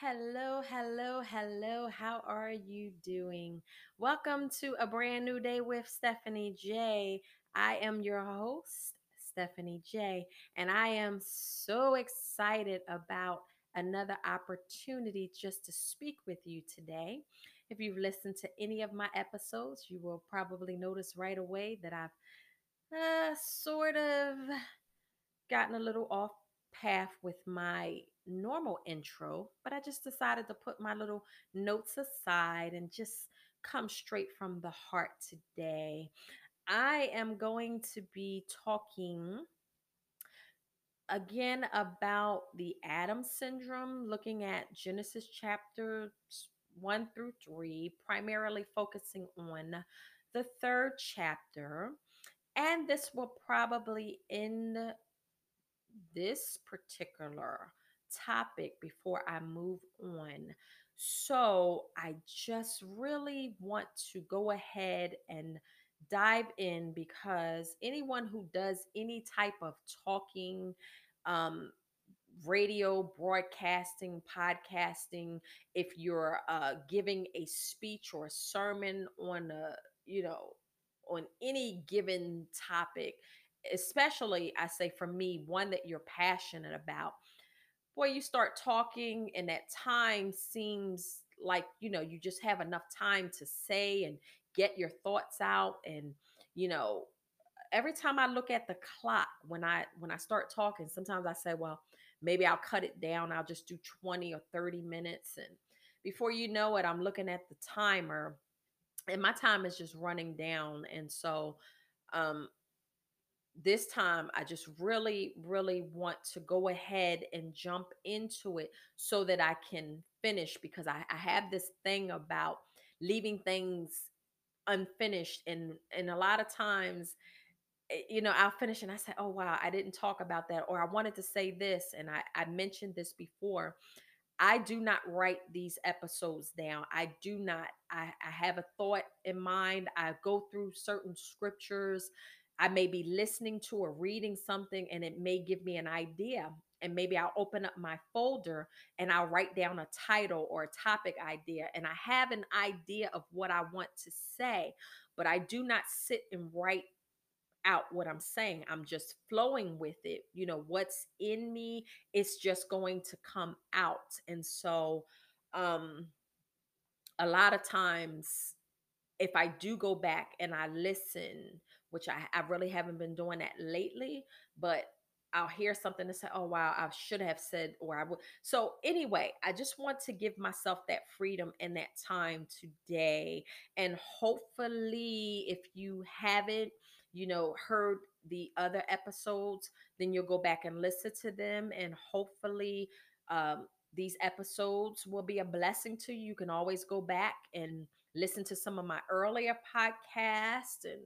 Hello, hello, hello. How are you doing? Welcome to a brand new day with Stephanie J. I am your host, Stephanie J, and I am so excited about another opportunity just to speak with you today. If you've listened to any of my episodes, you will probably notice right away that I've uh, sort of gotten a little off path with my normal intro, but I just decided to put my little notes aside and just come straight from the heart today. I am going to be talking again about the Adam syndrome, looking at Genesis chapters 1 through 3, primarily focusing on the third chapter. And this will probably end this particular topic before I move on. So, I just really want to go ahead and dive in because anyone who does any type of talking, um, radio, broadcasting, podcasting, if you're uh, giving a speech or a sermon on a, you know, on any given topic, especially I say for me, one that you're passionate about, boy, you start talking and that time seems like, you know, you just have enough time to say and get your thoughts out. And, you know, every time I look at the clock when I when I start talking, sometimes I say, well, maybe I'll cut it down. I'll just do 20 or 30 minutes. And before you know it, I'm looking at the timer and my time is just running down. And so um this time I just really, really want to go ahead and jump into it so that I can finish because I, I have this thing about leaving things unfinished and and a lot of times eh, you know i'll finish and i say oh wow i didn't talk about that or i wanted to say this and i i mentioned this before. I do not write these episodes down. I do not i, I have a thought in mind. I go through certain scriptures i may be listening to or reading something and it may give me an idea and maybe I'll open up my folder and I'll write down a title or a topic idea and I have an idea of what I want to say, but I do not sit and write out what I'm saying. I'm just flowing with it. You know, what's in me is just going to come out. And so um a lot of times if I do go back and I listen, which I, I really haven't been doing that lately, but I'll hear something and say, oh, wow, I should have said, or I would. So, anyway, I just want to give myself that freedom and that time today. And hopefully, if you haven't, you know, heard the other episodes, then you'll go back and listen to them. And hopefully, um, these episodes will be a blessing to you. You can always go back and listen to some of my earlier podcasts and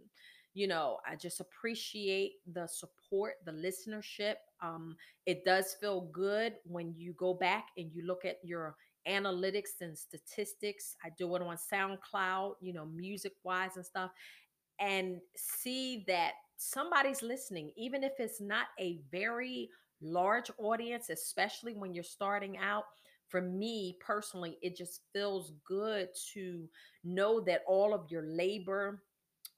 you know i just appreciate the support the listenership um it does feel good when you go back and you look at your analytics and statistics i do it on soundcloud you know music wise and stuff and see that somebody's listening even if it's not a very large audience especially when you're starting out for me personally it just feels good to know that all of your labor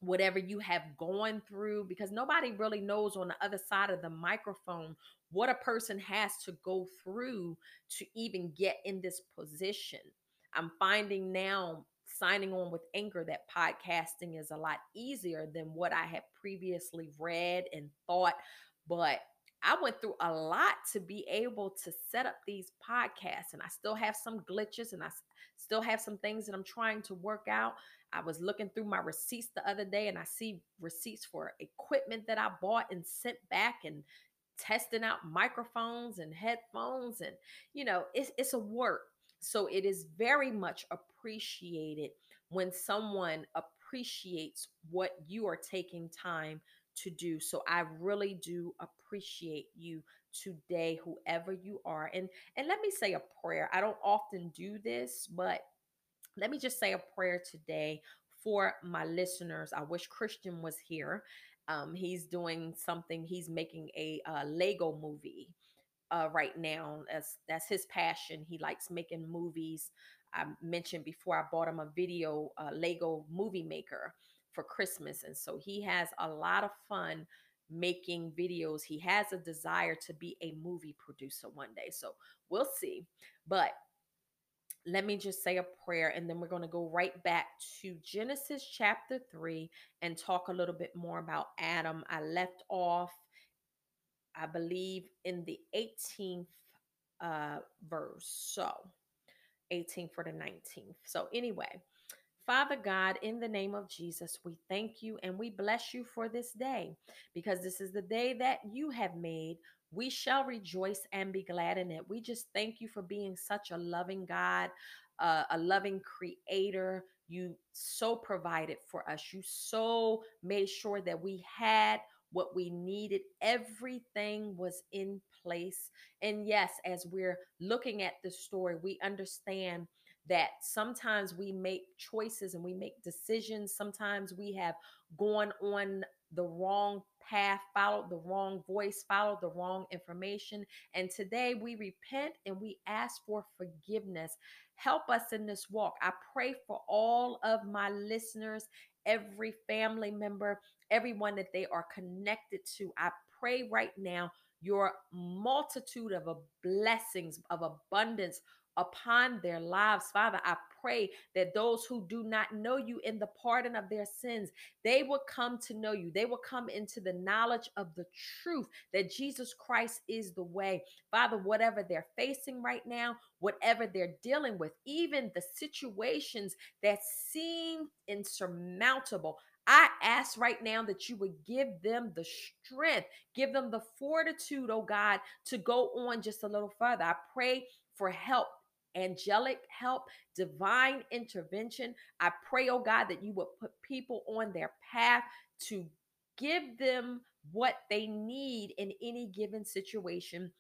whatever you have gone through because nobody really knows on the other side of the microphone what a person has to go through to even get in this position. I'm finding now signing on with Anchor that podcasting is a lot easier than what I had previously read and thought, but I went through a lot to be able to set up these podcasts, and I still have some glitches and I still have some things that I'm trying to work out. I was looking through my receipts the other day and I see receipts for equipment that I bought and sent back and testing out microphones and headphones and you know it's it's a work so it is very much appreciated when someone appreciates what you are taking time to do so i really do appreciate you today whoever you are and and let me say a prayer i don't often do this but let me just say a prayer today for my listeners. I wish Christian was here. Um, he's doing something, he's making a uh, Lego movie. uh, right now. That's that's his passion. He likes making movies. I mentioned before I bought him a video uh, Lego movie maker for Christmas, and so he has a lot of fun making videos. He has a desire to be a movie producer one day. So we'll see. But let me just say a prayer and then we're going to go right back to Genesis chapter 3 and talk a little bit more about Adam. I left off, I believe, in the 18th uh, verse. So 18 for the 19th. So, anyway, Father God, in the name of Jesus, we thank you and we bless you for this day because this is the day that you have made. We shall rejoice and be glad in it. We just thank you for being such a loving God, uh, a loving creator. You so provided for us. You so made sure that we had what we needed. Everything was in place. And yes, as we're looking at the story, we understand that sometimes we make choices and we make decisions. Sometimes we have gone on the wrong path, followed the wrong voice, followed the wrong information. And today we repent and we ask for forgiveness. Help us in this walk. I pray for all of my listeners, every family member, everyone that they are connected to. I pray right now your multitude of blessings, of abundance upon their lives. Father, I pray that those who do not know you in the pardon of their sins, they will come to know you. They will come into the knowledge of the truth that Jesus Christ is the way. Father, whatever they're facing right now, whatever they're dealing with, even the situations that seem insurmountable, I ask right now that you would give them the strength, give them the fortitude, oh God, to go on just a little further. I pray for help angelic help, divine intervention. I pray, oh God, that you would put people on their path to give them what they need in any given situation.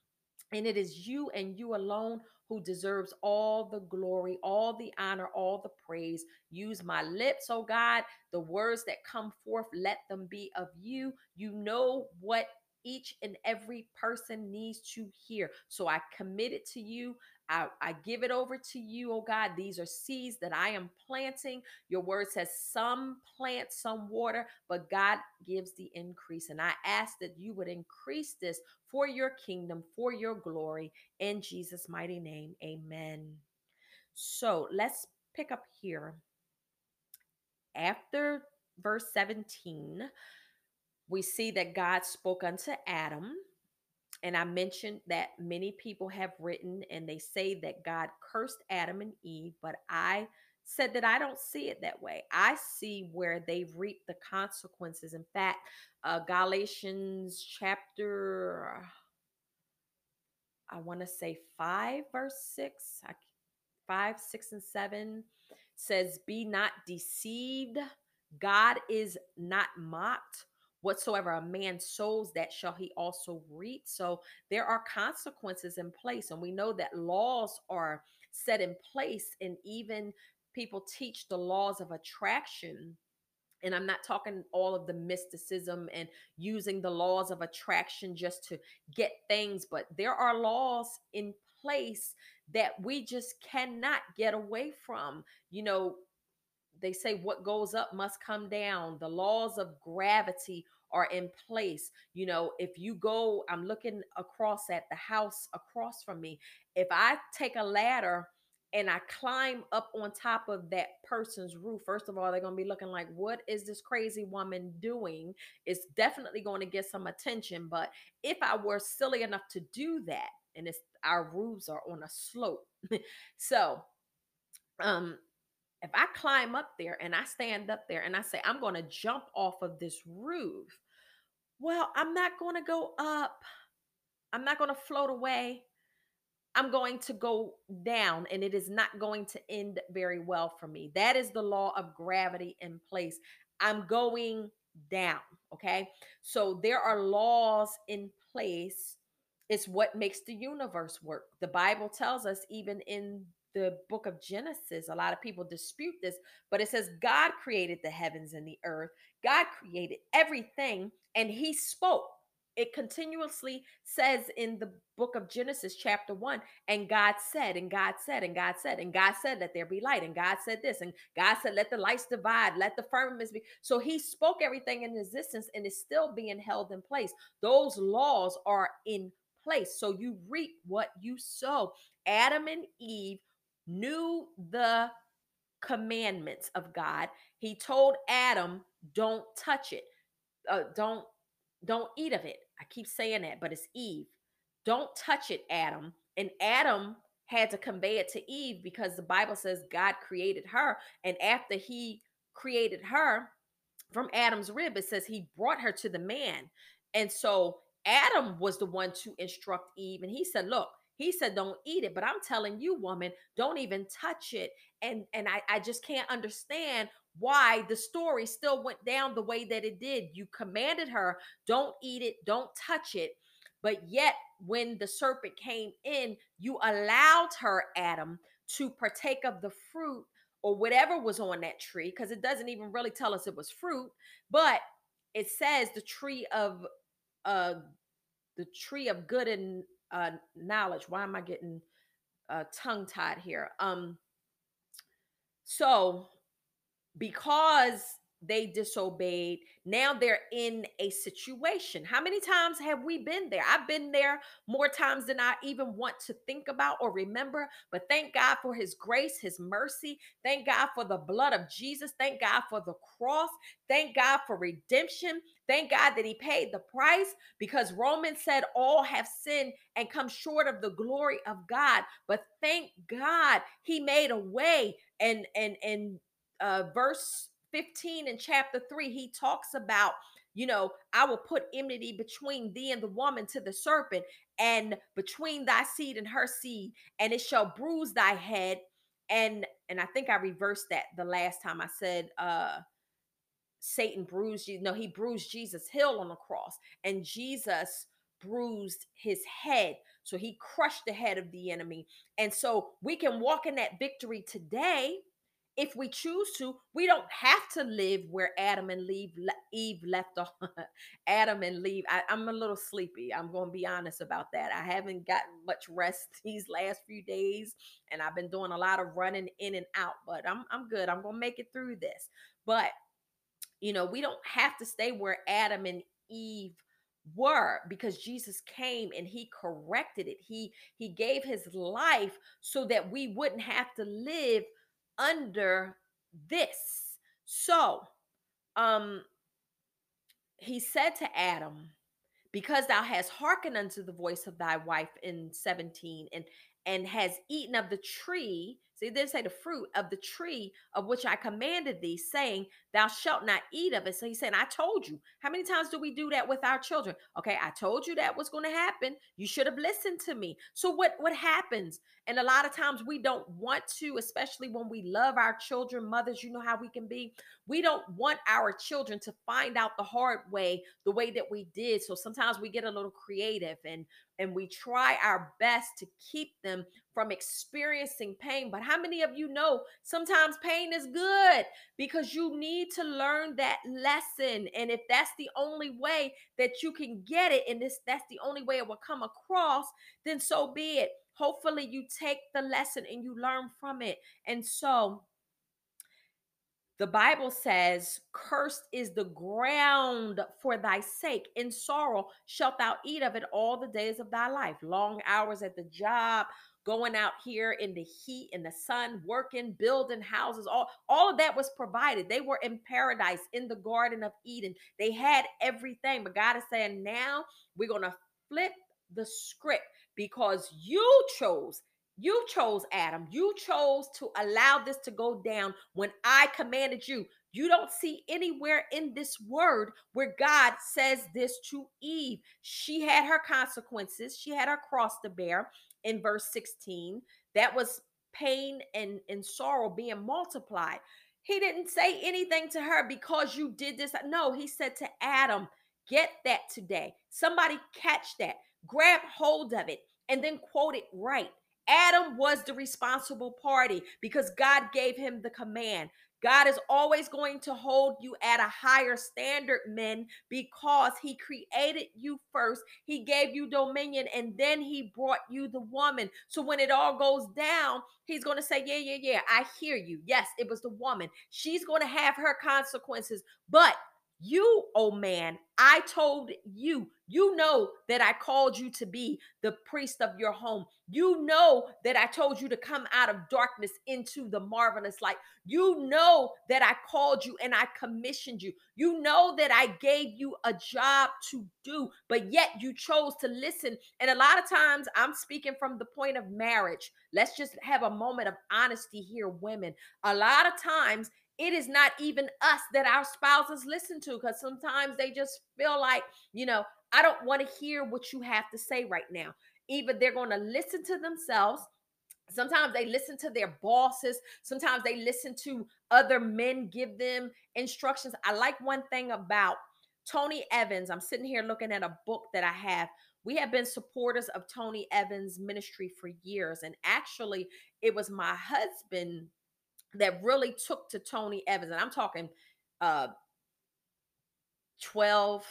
And it is you and you alone who deserves all the glory, all the honor, all the praise. Use my lips, oh God. The words that come forth, let them be of you. You know what each and every person needs to hear. So I commit it to you. I, I give it over to you, oh God. These are seeds that I am planting. Your word says some plant, some water, but God gives the increase. And I ask that you would increase this for your kingdom, for your glory. In Jesus' mighty name, amen. So let's pick up here. After verse 17, we see that God spoke unto Adam and I mentioned that many people have written and they say that God cursed Adam and Eve, but I said that I don't see it that way. I see where they reap the consequences. In fact, uh, Galatians chapter, I want to say 5, verse 6, 5, 6, and 7 says, Be not deceived. God is not mocked whatsoever a man sows that shall he also reap so there are consequences in place and we know that laws are set in place and even people teach the laws of attraction and I'm not talking all of the mysticism and using the laws of attraction just to get things, but there are laws in place that we just cannot get away from. You know, they say what goes up must come down. The laws of gravity are in place. You know, if you go, I'm looking across at the house across from me. If I take a ladder and I climb up on top of that person's roof, first of all, they're going to be looking like, what is this crazy woman doing? It's definitely going to get some attention. But if I were silly enough to do that, and it's our roofs are on a slope. so, um, if I climb up there and I stand up there and I say, I'm going to jump off of this roof, well, I'm not going to go up. I'm not going to float away. I'm going to go down, and it is not going to end very well for me. That is the law of gravity in place. I'm going down. Okay. So there are laws in place. It's what makes the universe work. The Bible tells us, even in the book of Genesis. A lot of people dispute this, but it says God created the heavens and the earth. God created everything and he spoke. it continuously says in the book of Genesis, chapter one, and God said, and God said, and God said, and God said, let there be light, and God said this, and God said, let the lights divide, let the firmaments be. So he spoke everything in existence and is still being held in place. Those laws are in place. So you reap what you sow. Adam and Eve knew the commandments of God. He told Adam, don't touch it. Uh, don't don't eat of it. I keep saying that, but it's Eve. Don't touch it, Adam. And Adam had to convey it to Eve because the Bible says God created her. And after he created her from Adam's rib, it says he brought her to the man. And so Adam was the one to instruct Eve. And he said, Look, he said, Don't eat it. But I'm telling you, woman, don't even touch it. And and I, I just can't understand why the story still went down the way that it did. You commanded her, don't eat it, don't touch it. But yet, when the serpent came in, you allowed her, Adam, to partake of the fruit or whatever was on that tree, because it doesn't even really tell us it was fruit, but it says the tree of uh the tree of good and uh knowledge. Why am I getting uh tongue tied here? Um so because they disobeyed. Now they're in a situation. How many times have we been there? I've been there more times than I even want to think about or remember. But thank God for his grace, his mercy. Thank God for the blood of Jesus. Thank God for the cross. Thank God for redemption. Thank God that he paid the price because Romans said all have sinned and come short of the glory of God. But thank God he made a way and and and uh verse 15 in chapter 3, he talks about, you know, I will put enmity between thee and the woman to the serpent, and between thy seed and her seed, and it shall bruise thy head. And and I think I reversed that the last time I said uh Satan bruised you. No, he bruised Jesus' heel on the cross, and Jesus bruised his head. So he crushed the head of the enemy. And so we can walk in that victory today if we choose to, we don't have to live where Adam and Eve, Eve left off. Adam and Eve. I, am a little sleepy. I'm going to be honest about that. I haven't gotten much rest these last few days, and I've been doing a lot of running in and out. But I'm I'm good. I'm going to make it through this. But you know, we don't have to stay where Adam and Eve were because Jesus came and he corrected it. He he gave his life so that we wouldn't have to live under this. So, um, he said to Adam, because thou hast hearkened unto the voice of thy wife in 17 and and has eaten of the tree See, they say the fruit of the tree of which I commanded thee, saying, Thou shalt not eat of it. So he said, I told you. How many times do we do that with our children? Okay, I told you that was going to happen. You should have listened to me. So what what happens? And a lot of times we don't want to, especially when we love our children, mothers, you know how we can be. We don't want our children to find out the hard way, the way that we did. So sometimes we get a little creative and and we try our best to keep them from experiencing pain. But how many of you know sometimes pain is good because you need to learn that lesson. And if that's the only way that you can get it, and this that's the only way it will come across, then so be it. Hopefully, you take the lesson and you learn from it. And so, the Bible says, Cursed is the ground for thy sake. In sorrow shalt thou eat of it all the days of thy life. Long hours at the job, going out here in the heat in the sun working building houses all all of that was provided they were in paradise in the garden of eden they had everything but god is saying now we're going to flip the script because you chose you chose Adam. You chose to allow this to go down when I commanded you. You don't see anywhere in this word where God says this to Eve. She had her consequences, she had her cross to bear in verse 16. That was pain and, and sorrow being multiplied. He didn't say anything to her because you did this. No, he said to Adam, Get that today. Somebody catch that, grab hold of it, and then quote it right. Adam was the responsible party because God gave him the command. God is always going to hold you at a higher standard, men, because He created you first. He gave you dominion and then He brought you the woman. So when it all goes down, He's going to say, Yeah, yeah, yeah, I hear you. Yes, it was the woman. She's going to have her consequences, but you, oh man, I told you, you know that I called you to be the priest of your home. You know that I told you to come out of darkness into the marvelous light. You know that I called you and I commissioned you. You know that I gave you a job to do, but yet you chose to listen. And a lot of times I'm speaking from the point of marriage. Let's just have a moment of honesty here, women. A lot of times it is not even us that our spouses listen to because sometimes they just feel like, you know, I don't want to hear what you have to say right now. Either they're going to listen to themselves. Sometimes they listen to their bosses. Sometimes they listen to other men give them instructions. I like one thing about Tony Evans. I'm sitting here looking at a book that I have. We have been supporters of Tony Evans' ministry for years. And actually, it was my husband that really took to Tony Evans, and I'm talking uh 12,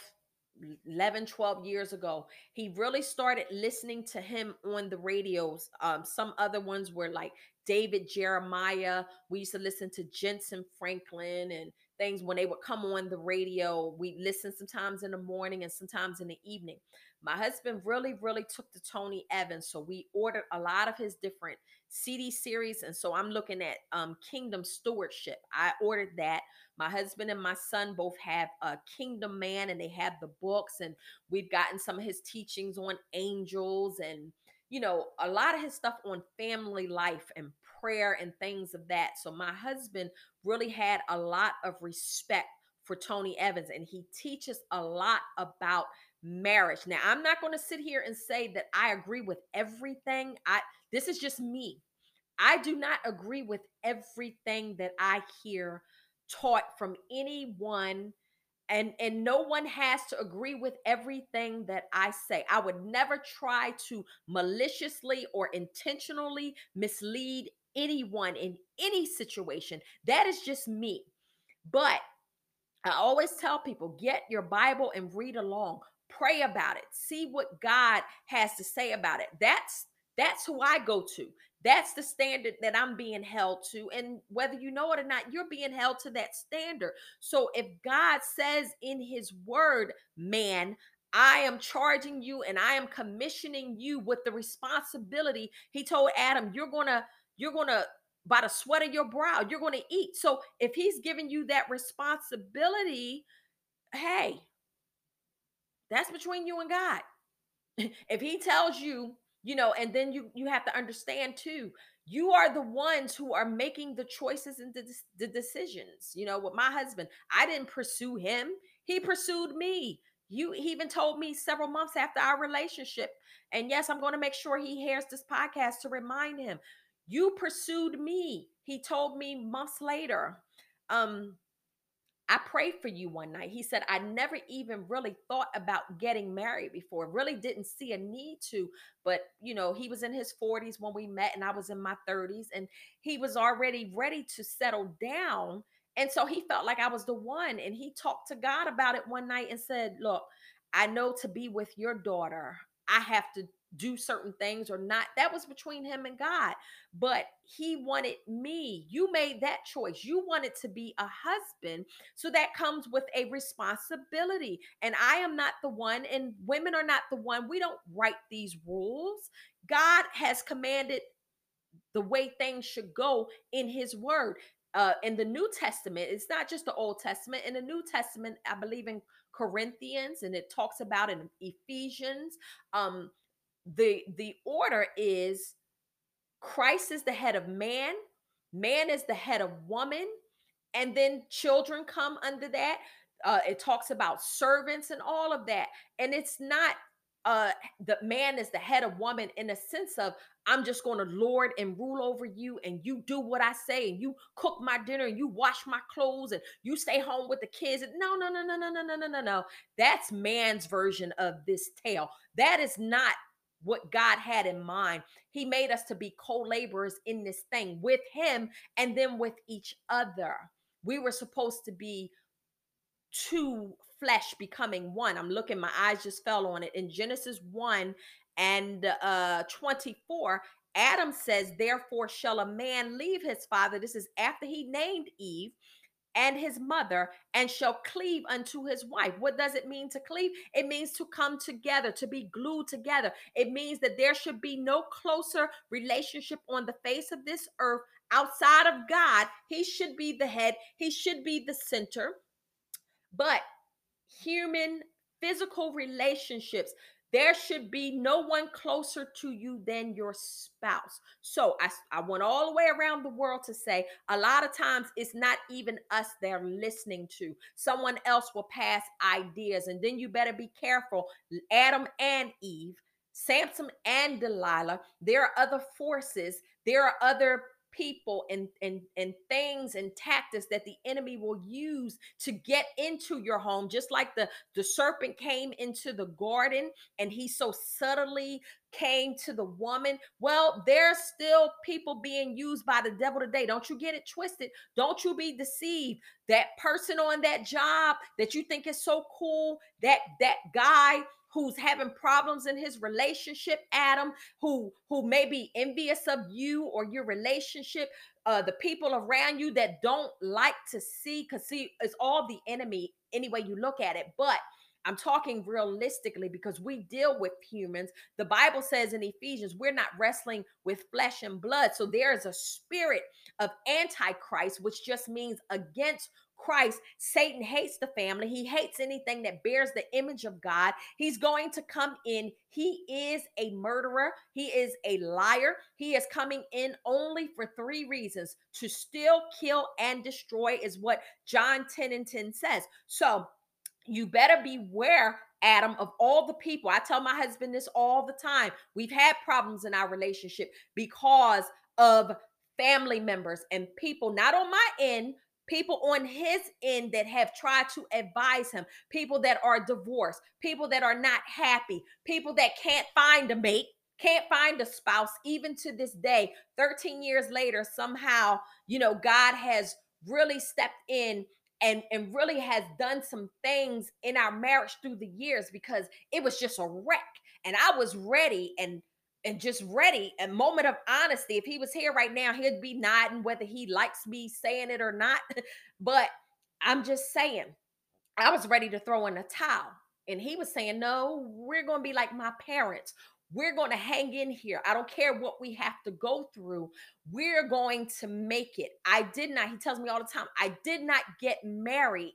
11, 12 years ago. He really started listening to him on the radios. Um, some other ones were like David Jeremiah. We used to listen to Jentezen Franklin and things when they would come on the radio. We listen sometimes in the morning and sometimes in the evening. My husband really, really took to Tony Evans. So we ordered a lot of his different CD series. And so I'm looking at um, Kingdom Stewardship. I ordered that. My husband and my son both have a Kingdom Man and they have the books. And we've gotten some of his teachings on angels and, you know, a lot of his stuff on family life and prayer and things of that. So my husband really had a lot of respect for Tony Evans and he teaches a lot about marriage. Now, I'm not going to sit here and say that I agree with everything. I this is just me. I do not agree with everything that I hear taught from anyone and and no one has to agree with everything that I say. I would never try to maliciously or intentionally mislead anyone in any situation. That is just me. But I always tell people get your Bible and read along. Pray about it. See what God has to say about it. That's that's who I go to. That's the standard that I'm being held to. And whether you know it or not, you're being held to that standard. So if God says in his word, man, I am charging you and I am commissioning you with the responsibility. He told Adam, you're going to, you're going to, by the sweat of your brow, you're going to eat. So if he's giving you that responsibility, hey, that's between you and God. if he tells you you know and then you you have to understand too you are the ones who are making the choices and the, the decisions you know with my husband i didn't pursue him he pursued me you he even told me several months after our relationship and yes i'm going to make sure he hears this podcast to remind him you pursued me he told me months later um I prayed for you one night. He said, I never even really thought about getting married before, really didn't see a need to. But, you know, he was in his 40s when we met, and I was in my 30s, and he was already ready to settle down. And so he felt like I was the one. And he talked to God about it one night and said, Look, I know to be with your daughter, I have to do certain things or not. That was between him and God. But he wanted me. You made that choice. You wanted to be a husband. So that comes with a responsibility. And I am not the one, and women are not the one. We don't write these rules. God has commanded the way things should go in his word. Uh, in the New Testament, it's not just the Old Testament. In the New Testament, I believe in Corinthians, and it talks about in Ephesians. Um, the the order is Christ is the head of man, man is the head of woman, and then children come under that. Uh, it talks about servants and all of that, and it's not uh the man is the head of woman in a sense of I'm just going to lord and rule over you and you do what I say and you cook my dinner and you wash my clothes and you stay home with the kids. No, no, no, no, no, no, no, no, no, no. That's man's version of this tale. That is not what God had in mind. He made us to be co laborers in this thing with Him and then with each other. we were supposed to be two flesh becoming one. I'm looking, my eyes just fell on it. In Genesis 1 and uh 24, Adam says, Therefore shall a man leave his father. This is after he named Eve and his mother and shall cleave unto his wife. What does it mean to cleave? It means to come together, to be glued together. It means that there should be no closer relationship on the face of this earth outside of God. He should be the head, he should be the center. But human physical relationships there should be no one closer to you than your spouse. So I, I went all the way around the world to say a lot of times it's not even us they're listening to. Someone else will pass ideas, and then you better be careful. Adam and Eve, Samson and Delilah, there are other forces, there are other people and and and things and tactics that the enemy will use to get into your home just like the the serpent came into the garden and he so subtly came to the woman. Well there's still people being used by the devil today. Don't you get it twisted? Don't you be deceived. That person on that job that you think is so cool that that guy who's having problems in his relationship adam who who may be envious of you or your relationship uh the people around you that don't like to see because see it's all the enemy any way you look at it but I'm talking realistically because we deal with humans. The Bible says in Ephesians, we're not wrestling with flesh and blood. So there is a spirit of antichrist, which just means against Christ, Satan hates the family. He hates anything that bears the image of God. He's going to come in. He is a murderer. He is a liar. He is coming in only for three reasons to steal, kill, and destroy, is what John 10 and 10 says. So you better beware Adam, of all the people, I tell my husband this all the time. We've had problems in our relationship because of family members and people, not on my end, people on his end that have tried to advise him, people that are divorced, people that are not happy, people that can't find a mate, can't find a spouse, even to this day, 13 years later, somehow, you know, God has really stepped in and and really has done some things in our marriage through the years because it was just a wreck and I was ready and and just ready a moment of honesty. If he was here right now he'd be nodding whether he likes me saying it or not but i'm just saying i was ready to throw in a towel and he was saying no we're going to be like my parents. We're going to hang in here. I don't care what we have to go through. We're going to make it. I did not he tells me all the time i did not get married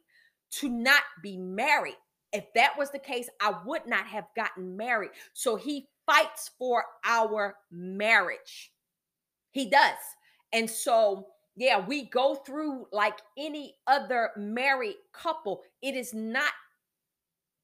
to not be married. If that was the case, I would not have gotten married. So he fights for our marriage. He does. And so, yeah, we go through like any other married couple. It is not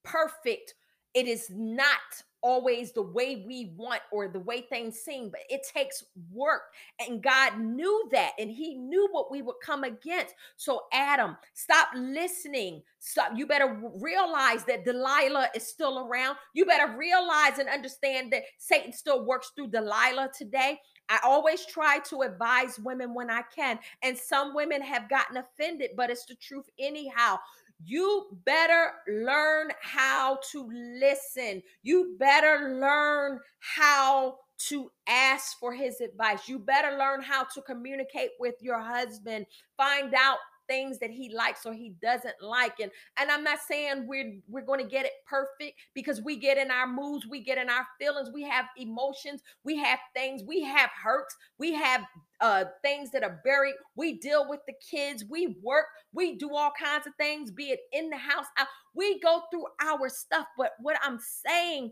perfect. It is not always the way we want or the way things seem, but it takes work. And God knew that, and He knew what we would come against. So, Adam, stop listening. Stop. You better realize that Delilah is still around. You better realize and understand that Satan still works through Delilah today. I always try to advise women when I can, and some women have gotten offended, but it's the truth anyhow. You better learn how to listen. You better learn how to ask for his advice. You better learn how to communicate with your husband. Find out things that he likes or he doesn't like and and i'm not saying we're we're going to get it perfect because we get in our moods we get in our feelings we have emotions we have things we have hurts we have uh things that are buried we deal with the kids we work we do all kinds of things be it in the house we go through our stuff but what i'm saying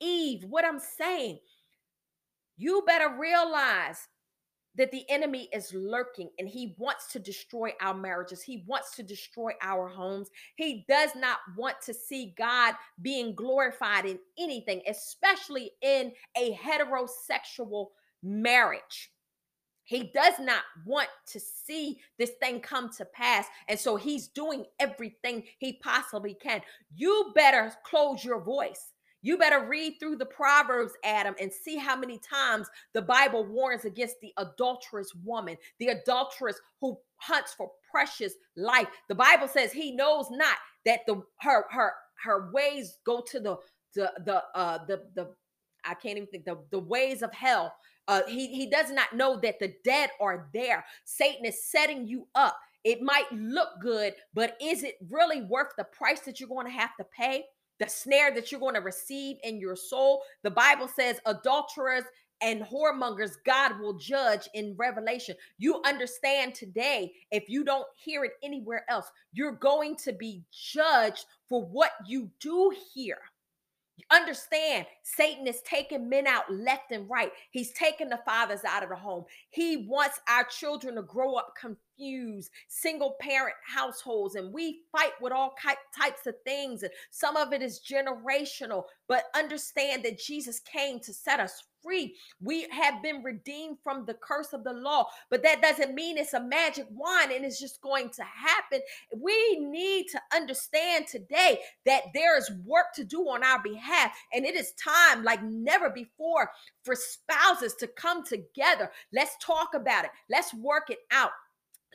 eve what i'm saying you better realize that the enemy is lurking and he wants to destroy our marriages. He wants to destroy our homes. He does not want to see God being glorified in anything, especially in a heterosexual marriage. He does not want to see this thing come to pass. And so he's doing everything he possibly can. You better close your voice. You better read through the Proverbs, Adam, and see how many times the Bible warns against the adulterous woman, the adulteress who hunts for precious life. The Bible says he knows not that the her her her ways go to the the the uh the the I can't even think the the ways of hell. Uh he he does not know that the dead are there. Satan is setting you up. It might look good, but is it really worth the price that you're going to have to pay? The snare that you're going to receive in your soul. The Bible says adulterers and whoremongers God will judge in Revelation. You understand today, if you don't hear it anywhere else, you're going to be judged for what you do here. Understand, Satan is taking men out left and right. He's taking the fathers out of the home. He wants our children to grow up confused, single parent households, and we fight with all types of things. And some of it is generational, but understand that Jesus came to set us free. We have been redeemed from the curse of the law, but that doesn't mean it's a magic wand and it's just going to happen. We need to understand today that there is work to do on our behalf, and it is time like never before for spouses to come together. Let's talk about it, let's work it out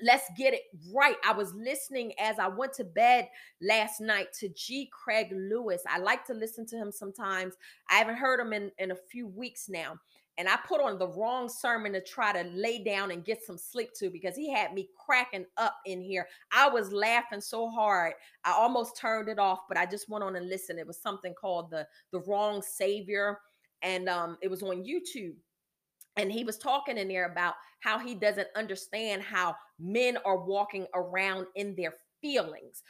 let's get it right. I was listening as I went to bed last night to G. Craig Lewis. I like to listen to him sometimes. I haven't heard him in, in a few weeks now. And I put on the wrong sermon to try to lay down and get some sleep to because he had me cracking up in here. I was laughing so hard. I almost turned it off, but I just went on and listened. It was something called the the wrong savior and um it was on YouTube and he was talking in there about how he doesn't understand how men are walking around in their feelings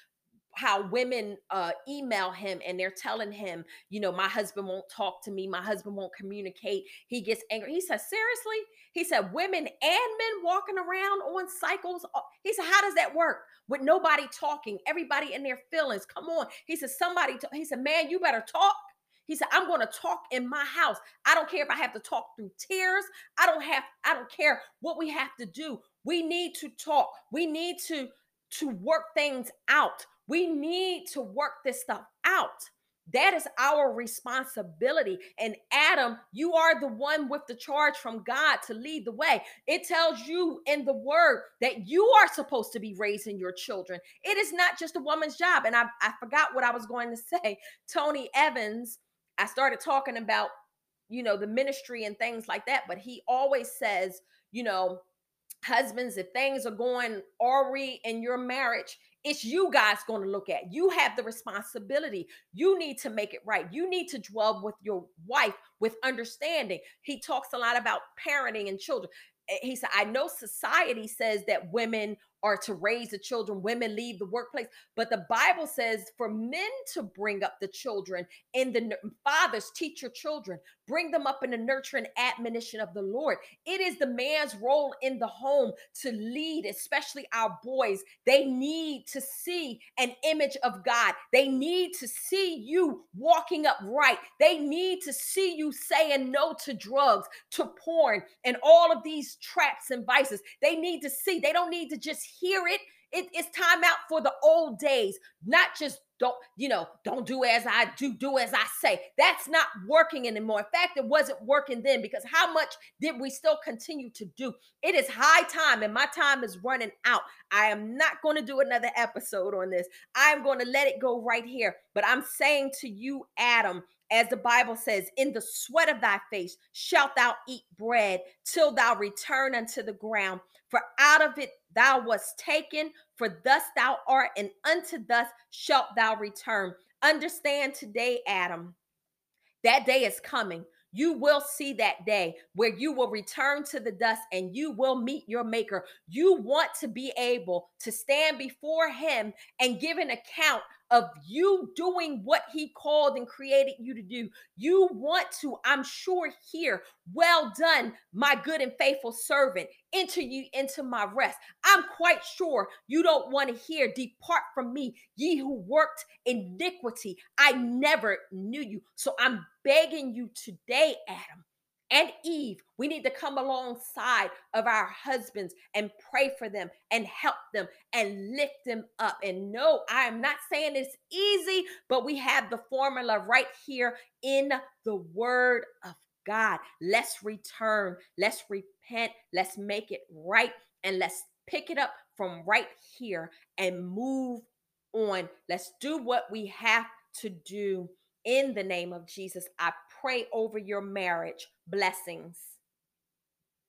how women uh, email him and they're telling him, you know, my husband won't talk to me, my husband won't communicate. He gets angry. He says, seriously? He said, women and men walking around on cycles. He said, how does that work with nobody talking, everybody in their feelings? Come on. He said, somebody. T-. He said, man, you better talk. He said, I'm going to talk in my house. I don't care if I have to talk through tears. I don't have, I don't care what we have to do. We need to talk. We need to to work things out. We need to work this stuff out. That is our responsibility. And Adam, you are the one with the charge from God to lead the way. It tells you in the word that you are supposed to be raising your children. It is not just a woman's job. And I, I forgot what I was going to say. Tony Evans I started talking about, you know, the ministry and things like that. But he always says, you know, husbands, if things are going awry in your marriage, it's you guys going to look at. You have the responsibility. You need to make it right. You need to dwell with your wife with understanding. He talks a lot about parenting and children. Eh, he said, I know society says that women are to raise the children, women leave the workplace. But the Bible says for men to bring up the children and the fathers teach your children, bring them up in the nurture and admonition of the Lord. It is the man's role in the home to lead, especially our boys. They need to see an image of God. They need to see you walking upright. They need to see you saying no to drugs, to porn, and all of these traps and vices. They need to see. They don't need to just hear it. it it's time out for the old days, not just don't you know don't do as i do do as i say. That's not working anymore. In fact it wasn't working then because how much did we still continue to do? It is high time and my time is running out. I am not going to do another episode on this. I am going to let it go right here. But i'm saying to you adam as the Bible says, in the sweat of thy face shalt thou eat bread till thou return unto the ground. For out of it thou wast taken, for thus thou art, and unto thus shalt thou return. Understand today, Adam, that day is coming you will see that day where you will return to the dust and you will meet your maker. You want to be able to stand before him and give an account of you doing what he called and created you to do. You want to, I'm sure, hear, well done, my good and faithful servant. Enter you into my rest. I'm quite sure you don't want to hear, depart from me, ye who worked iniquity. I never knew you. So I'm begging you today, Adam, and Eve, we need to come alongside of our husbands and pray for them and help them and lift them up. And no, I am not saying it's easy, but we have the formula right here in the Word of God. Let's return, let's repent, let's make it right, and let's pick it up from right here and move on. Let's do what we have to do in the name of Jesus. I pray over your marriage. Blessings.